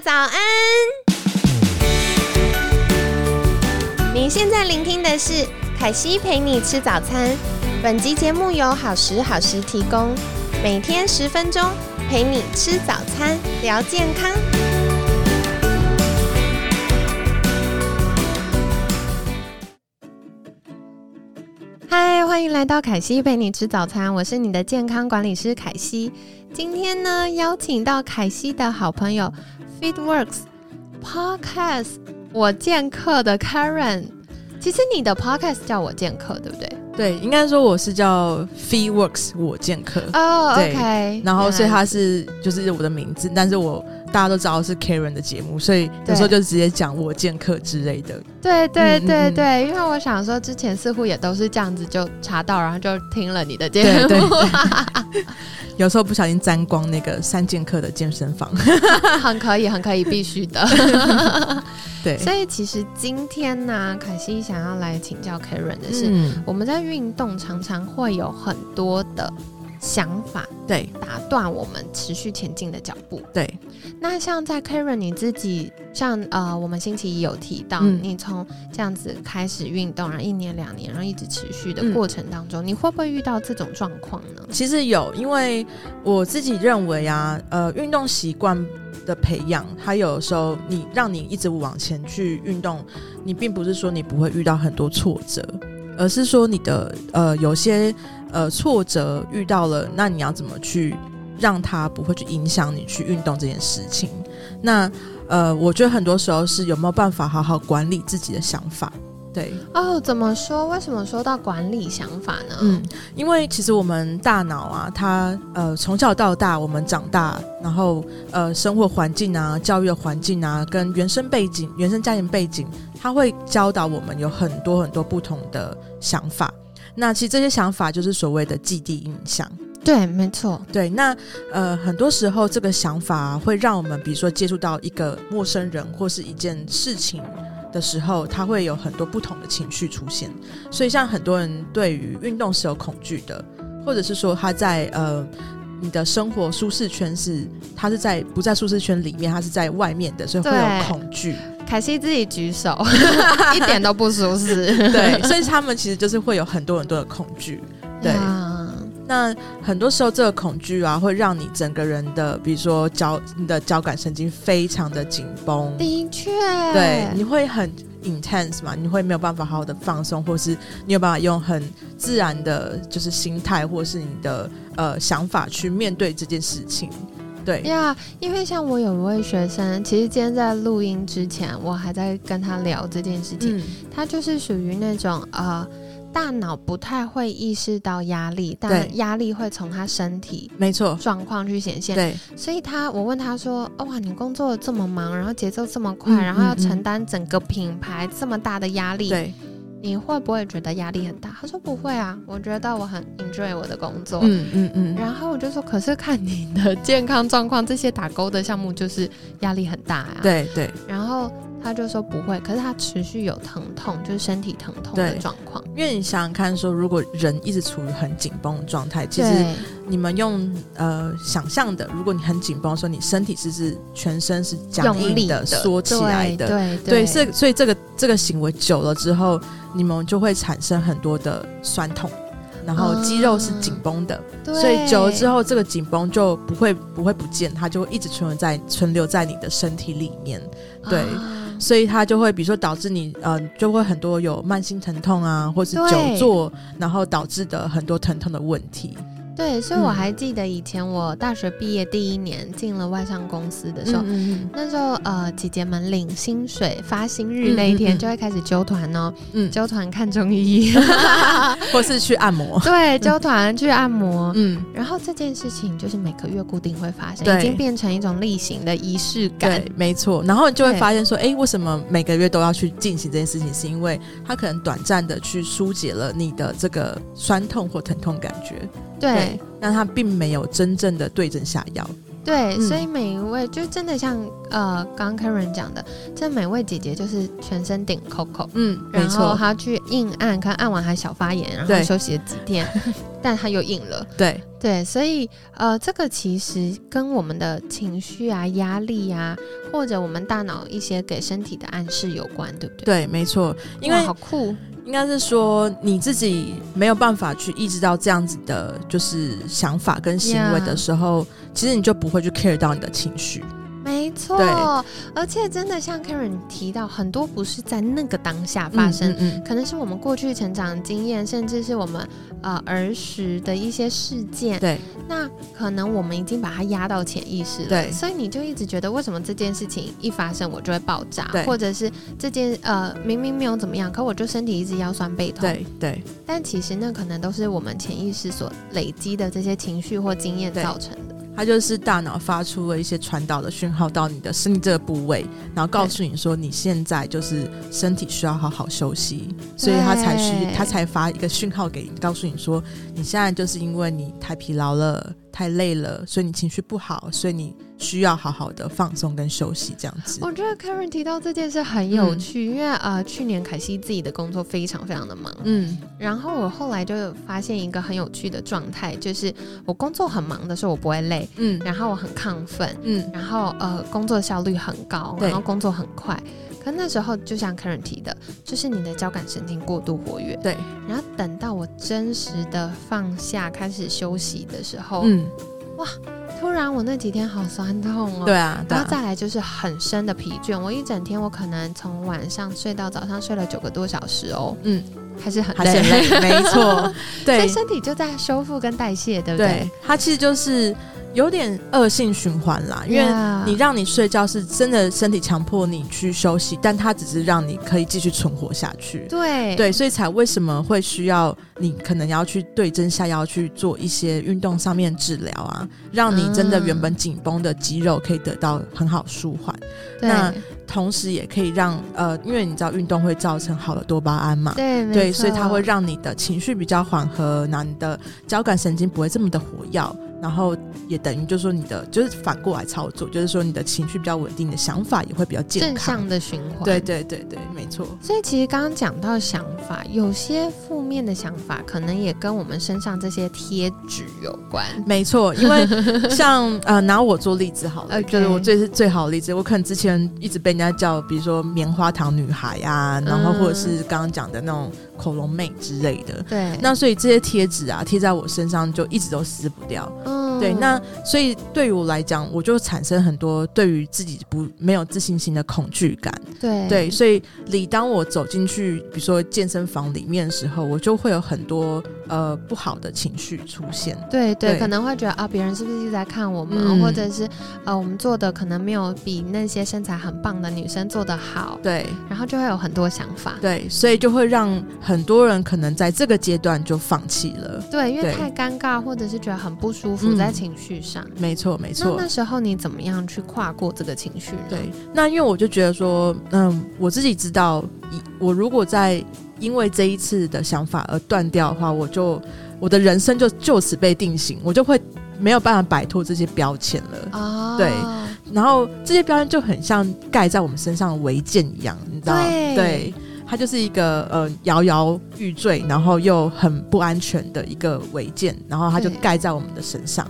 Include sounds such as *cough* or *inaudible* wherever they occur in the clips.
早安！你现在聆听的是凯西陪你吃早餐。本集节目由好时好时提供，每天十分钟陪你吃早餐，聊健康。嗨，欢迎来到凯西陪你吃早餐，我是你的健康管理师凯西。今天呢，邀请到凯西的好朋友 FeedWorks Podcast 我见客的 Karen。其实你的 Podcast 叫我见客，对不对？对，应该说我是叫 FeedWorks 我见客哦、对 o k 然后所以它是就是我的名字，但是我大家都知道是 Karen 的节目，所以有时候就直接讲我见客之类的。对对嗯嗯嗯对对，因为我想说之前似乎也都是这样子就查到，然后就听了你的节目。对对对，*laughs* 有时候不小心沾光那个三剑客的健身房。*laughs* 很可以，很可以，必须的。*laughs* 对，所以其实今天呢，凯西想要来请教 Karen 的是，嗯，我们在运动常常会有很多的想法对打断我们持续前进的脚步。对，那像在 Karen 你自己，像呃，我们星期一有提到，嗯你从这样子开始运动，然后一年两年，然后一直持续的嗯过程当中，你会不会遇到这种状况呢？其实有，因为我自己认为啊，呃，运动习惯的培养，它有时候你让你一直往前去运动，你并不是说你不会遇到很多挫折，而是说你的呃有些呃挫折遇到了，那你要怎么去让它不会去影响你去运动这件事情？那呃，我觉得很多时候是有没有办法好好管理自己的想法，对。哦，怎么说？为什么说到管理想法呢？嗯，因为其实我们大脑啊，它呃从小到大，我们长大，然后呃生活环境啊、教育的环境啊，跟原生背景、原生家庭背景，它会教导我们有很多很多不同的想法。那其实这些想法就是所谓的既定印象。对，没错。对，那呃很多时候这个想法会让我们，比如说接触到一个陌生人或是一件事情。的时候，他会有很多不同的情绪出现，所以像很多人对于运动是有恐惧的，或者是说他在呃你的生活舒适圈是他是在不在舒适圈里面，他是在外面的，所以会有恐惧。凯西自己举手，*laughs* 一点都不舒适。*laughs* 对，所以他们其实就是会有很多很多的恐惧。对，啊那很多时候这个恐惧啊，会让你整个人的，比如说交你的交感神经非常的紧绷。的确，对，你会很 intense 嘛，你会没有办法好好的放松，或是你有办法用很自然的，就是心态或是你的呃想法去面对这件事情。对，呀因为像我有一位学生，其实今天在录音之前，我还在跟他聊这件事情。嗯，他就是属于那种呃，大脑不太会意识到压力，但压力会从他身体没错，状况去显现。对，所以他，我问他说：“哦哇，你工作这么忙，然后节奏这么快，嗯然后要承担整个品牌这么大的压力，对，你会不会觉得压力很大？”他说：“不会啊，我觉得我很 enjoy 我的工作。嗯嗯嗯，然后我就说：“可是看你的健康状况，这些打勾的项目就是压力很大啊。”。对对。然后他就说不会，可是他持续有疼痛，就是身体疼痛的状况。因为你想想看说如果人一直处于很紧绷的状态，其实你们用呃想象的，如果你很紧绷说，你身体是是全身是僵硬的、缩起来的，对对，所以所以这个这个行为久了之后，你们就会产生很多的酸痛，然后肌肉是紧绷的，对。所以久了之后，这个紧绷就不会不会不见，它就会一直存留在存留在你的身体里面，对。啊所以它就会比如说导致你呃就会很多有慢性疼痛啊，或是久坐，然后导致的很多疼痛的问题。对，所以我嗯还记得以前我大学毕业第一年进了外商公司的时候，嗯那时候呃姐姐们领薪水发薪日那一天就会开始揪团哦，嗯揪团看中医，嗯，*laughs* 或是去按摩。*laughs* 对，揪团去按摩。嗯，然后这件事情就是每个月固定会发生，已经变成一种例行的仪式感对。，没错。然后你就会对发现说，哎，为什么每个月都要去进行这件事情？是因为它可能短暂的去疏解了你的这个酸痛或疼痛感觉。对。那他并没有真正的对症下药。对，嗯。所以每一位就真的像呃，刚刚 Karen 讲的，这每位姐姐就是全身顶 Coco，嗯，没然后错，她去硬按，看按完还小发炎，然后休息了几天，*laughs* 但她又硬了。对，对，所以呃，这个其实跟我们的情绪啊、压力啊，或者我们大脑一些给身体的暗示有关，对不对？对，没错，因为好酷，应该是说你自己没有办法去意识到这样子的，就是想法跟行为的时候其实你就不会去 care 到你的情绪。没错，而且真的像 Karen 提到，很多不是在那个当下发生，嗯嗯可能是我们过去成长经验，甚至是我们呃儿时的一些事件嗯，。对那可能我们已经把它压到潜意识了，对所以你就一直觉得为什么这件事情一发生我就会爆炸对，或者是这件呃明明没有怎么样，可我就身体一直腰酸背痛。，对对但其实那可能都是我们潜意识所累积的这些情绪或经验造成的。它就是大脑发出了一些传导的讯号到你的身体这个部位，然后告诉你说你现在就是身体需要好好休息，所以它才需对它才发一个讯号给你，告诉你说你现在就是因为你太疲劳了、太累了，所以你情绪不好，所以你需要好好的放松跟休息这样子。我觉得 Karen 提到这件事很有嗯。趣，因为呃，去年凯西自己的工作非常非常的忙，嗯。然后我后来就发现一个很有趣的状态，就是我工作很忙的时候我不会累，嗯。然后我很亢奋，嗯。然后呃工作效率很高，然后工作很快。可那时候就像 Karen 提的，就是你的交感神经过度活跃，对，然后等到我真实的放下开始休息的时候，嗯突然我那几天好酸痛哦。对啊，对啊，然后再来就是很深的疲倦，我一整天我可能从晚上睡到早上睡了九个多小时哦，嗯，还是很还是很累，没错，*laughs* 所对以身体就在修复跟代谢，对不对？对？，它其实就是有点恶性循环啦，因为你让你睡觉是真的身体强迫你去休息，但它只是让你可以继续存活下去。对。对，所以才为什么会需要你可能要去对症下药去做一些运动上面治疗啊，让你真的原本紧绷的肌肉可以得到很好舒缓，对。那同时也可以让呃，因为你知道运动会造成好的多巴胺嘛。对对，所以它会让你的情绪比较缓和，那你的交感神经不会这么的活跃，然后也等于就是说你的就是反过来操作，就是说你的情绪比较稳定，你的想法也会比较健康正康。向的循环。对对对对，没错。所以其实刚刚讲到想法，有些负面的想法可能也跟我们身上这些贴纸有关。没错，因为 *laughs* 像呃，拿我做例子好了就是我最是最好的例子。我可能之前一直被人家叫，比如说棉花糖女孩啊，然后嗯或者是刚刚讲的那种恐龙妹之类的。对，那所以这些贴纸啊，贴在我身上就一直都撕不掉。嗯对，那所以对于我来讲，我就产生很多对于自己不没有自信心的恐惧感。对对，所以理当我走进去，比如说健身房里面的时候，我就会有很多呃不好的情绪出现。对对，对可能会觉得啊，别人是不是一直在看我们，嗯或者是呃，我们做的可能没有比那些身材很棒的女生做的好，对然后就会有很多想法。对，所以就会让很多人可能在这个阶段就放弃了。对，因为太尴尬，或者是觉得很不舒服，嗯在情绪上。没错，没那错。那时候你怎么样去跨过这个情绪呢？对，那因为我就觉得说，嗯，我自己知道，我如果在因为这一次的想法而断掉的话，我就我的人生就就此被定型，我就会没有办法摆脱这些标签了。啊，对然后这些标签就很像盖在我们身上的违建一样，你知道？对它就是一个呃摇摇欲坠，然后又很不安全的一个违建，然后它就盖在我们的身上。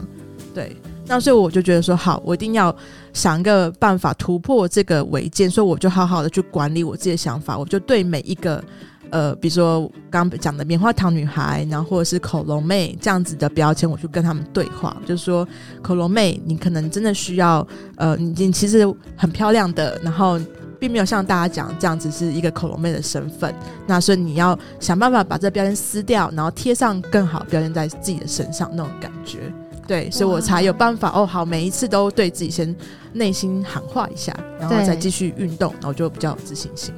对，那所以我就觉得说，好，我一定要想一个办法突破这个违建，所以我就好好的去管理我自己的想法，我就对每一个。呃，比如说刚讲的棉花糖女孩，然后或者是恐龙妹这样子的标签，我去跟他们对话，就是说恐龙妹，你可能真的需要，呃，你你其实很漂亮的，然后并没有像大家讲这样子是一个恐龙妹的身份，那所以你要想办法把这标签撕掉，然后贴上更好标签在自己的身上那种感觉。对，所以我才有办法哦。好，每一次都对自己先内心喊话一下，然后再继续运动，然后就比较有自信心。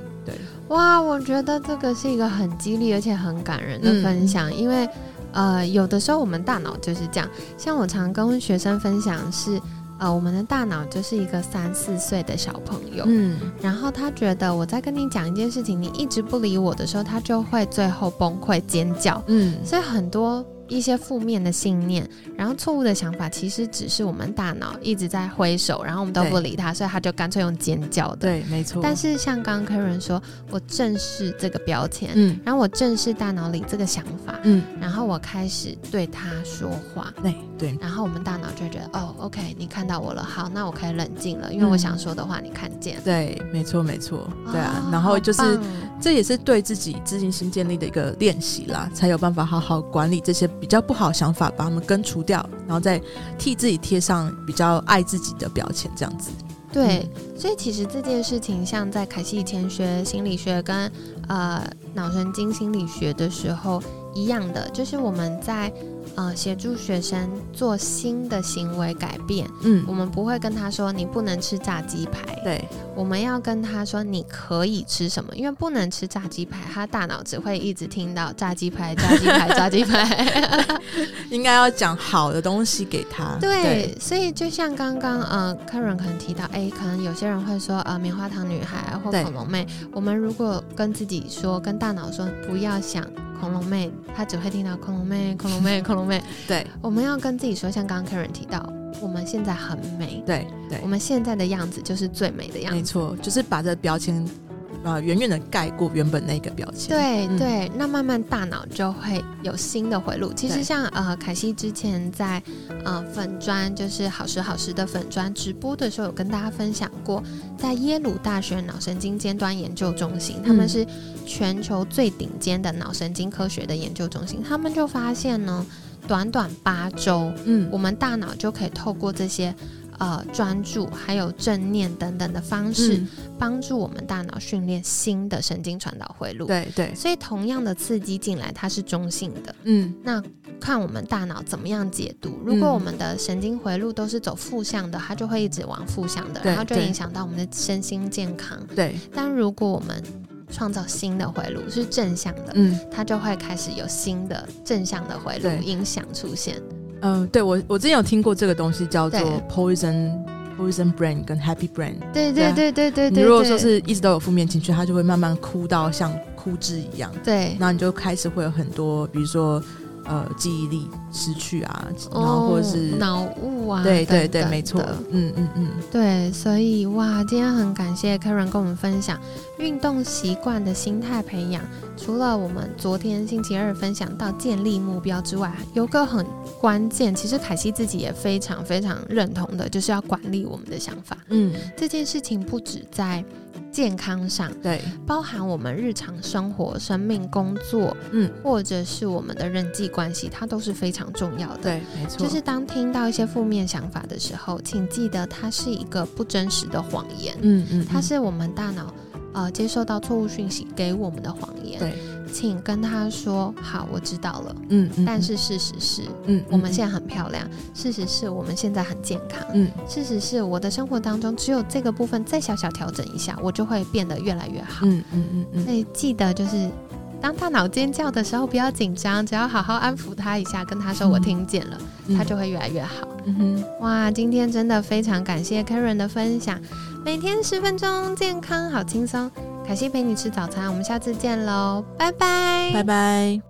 对，哇，我觉得这个是一个很激励而且很感人的嗯分享，因为呃，有的时候我们大脑就是这样，像我常跟学生分享是，呃，我们的大脑就是一个三四岁的小朋友，嗯，然后他觉得我在跟你讲一件事情，你一直不理我的时候，他就会最后崩溃尖叫，嗯，所以很多一些负面的信念，然后错误的想法，其实只是我们大脑一直在挥手，然后我们都不理他，所以他就干脆用尖叫的。对，没错。但是像刚刚 Karen 说，我正视这个标签，嗯然后我正视大脑里这个想法，嗯，然后我开始对他说话，对对然后我们大脑就觉得，哦，OK，你看到我了，好，那我可以冷静了，因为我想说的话你看见。对，没错没错，对啊。哦然后就是这也是对自己自信心建立的一个练习啦，才有办法好好管理这些比较不好的想法，把他们根除掉，然后再替自己贴上比较爱自己的标签，这样子。对，嗯所以其实这件事情，像在凯西以前学心理学跟呃脑神经心理学的时候一样的，就是我们在呃协助学生做新的行为改变，嗯我，们不会跟他说你不能吃炸鸡排，对我们要跟他说你可以吃什么，因为不能吃炸鸡排，他大脑只会一直听到炸鸡排、炸鸡排、炸鸡排。*laughs* 应该要讲好的东西给他。对，所以就像刚刚呃，Karen 可能提到，哎，可能有些人会说，呃，棉花糖女孩或恐龙妹，我们如果跟自己说，跟大脑说不要想恐龙妹，她只会听到恐龙妹、*laughs* 恐龙妹、恐龙妹。对我们要跟自己说，像刚刚 Karen 提到，我们现在很美，对对我们现在的样子就是最美的样子。没错，就是把这标签啊、呃远远的盖过原本那个标签。嗯对对，那慢慢大脑就会有新的回路。其实像呃凯西之前在呃粉砖，就是好时好时的粉砖直播的时候，有跟大家分享过，在耶鲁大学脑神经尖端研究中心，他们嗯是全球最顶尖的脑神经科学的研究中心，他们就发现呢，短短八周，嗯我们大脑就可以透过这些。呃，专注还有正念等等的方式，嗯帮助我们大脑训练新的神经传导回路。对对，所以同样的刺激进来，它是中性的。嗯那看我们大脑怎么样解读。如果我们的神经回路都是走负向的，它就会一直往负向的，然后就影响到我们的身心健康。对，但如果我们创造新的回路是正向的，嗯它就会开始有新的正向的回路影响出现。嗯、呃对我我之前有听过这个东西叫做 poison poison brain 跟 happy brain。对对啊对对对对对。你如果说是一直都有负面情绪，它就会慢慢哭到像枯枝一样，对，然后你就开始会有很多，比如说呃记忆力失去啊，然后或者是、哦脑雾啊，对对对，没错，嗯嗯嗯，对，所以哇，今天很感谢 Karen 跟我们分享运动习惯的心态培养。除了我们昨天星期二分享到建立目标之外，有个很关键，其实凯西自己也非常非常认同的，就是要管理我们的想法。嗯，这件事情不止在健康上，对，包含我们日常生活、生命、工作，嗯，或者是我们的人际关系，它都是非常重要的。对，没错，就是当听到一些负面想法的时候，请记得它是一个不真实的谎言，嗯嗯，它是我们大脑呃接受到错误讯息给我们的谎言。对，请跟他说好，我知道了。嗯嗯，但是事实是，嗯，嗯我们现在很漂亮；事实是我们现在很健康；嗯事实是我的生活当中只有这个部分再小小调整一下，我就会变得越来越好。嗯嗯嗯嗯所以记得就是。当大脑尖叫的时候，不要紧张，只要好好安抚他一下，跟他说我听见了，嗯，他就会越来越好。嗯哼，哇，今天真的非常感谢 Karen 的分享，每天十分钟，健康好轻松。凯西陪你吃早餐，我们下次见喽，拜拜，拜拜。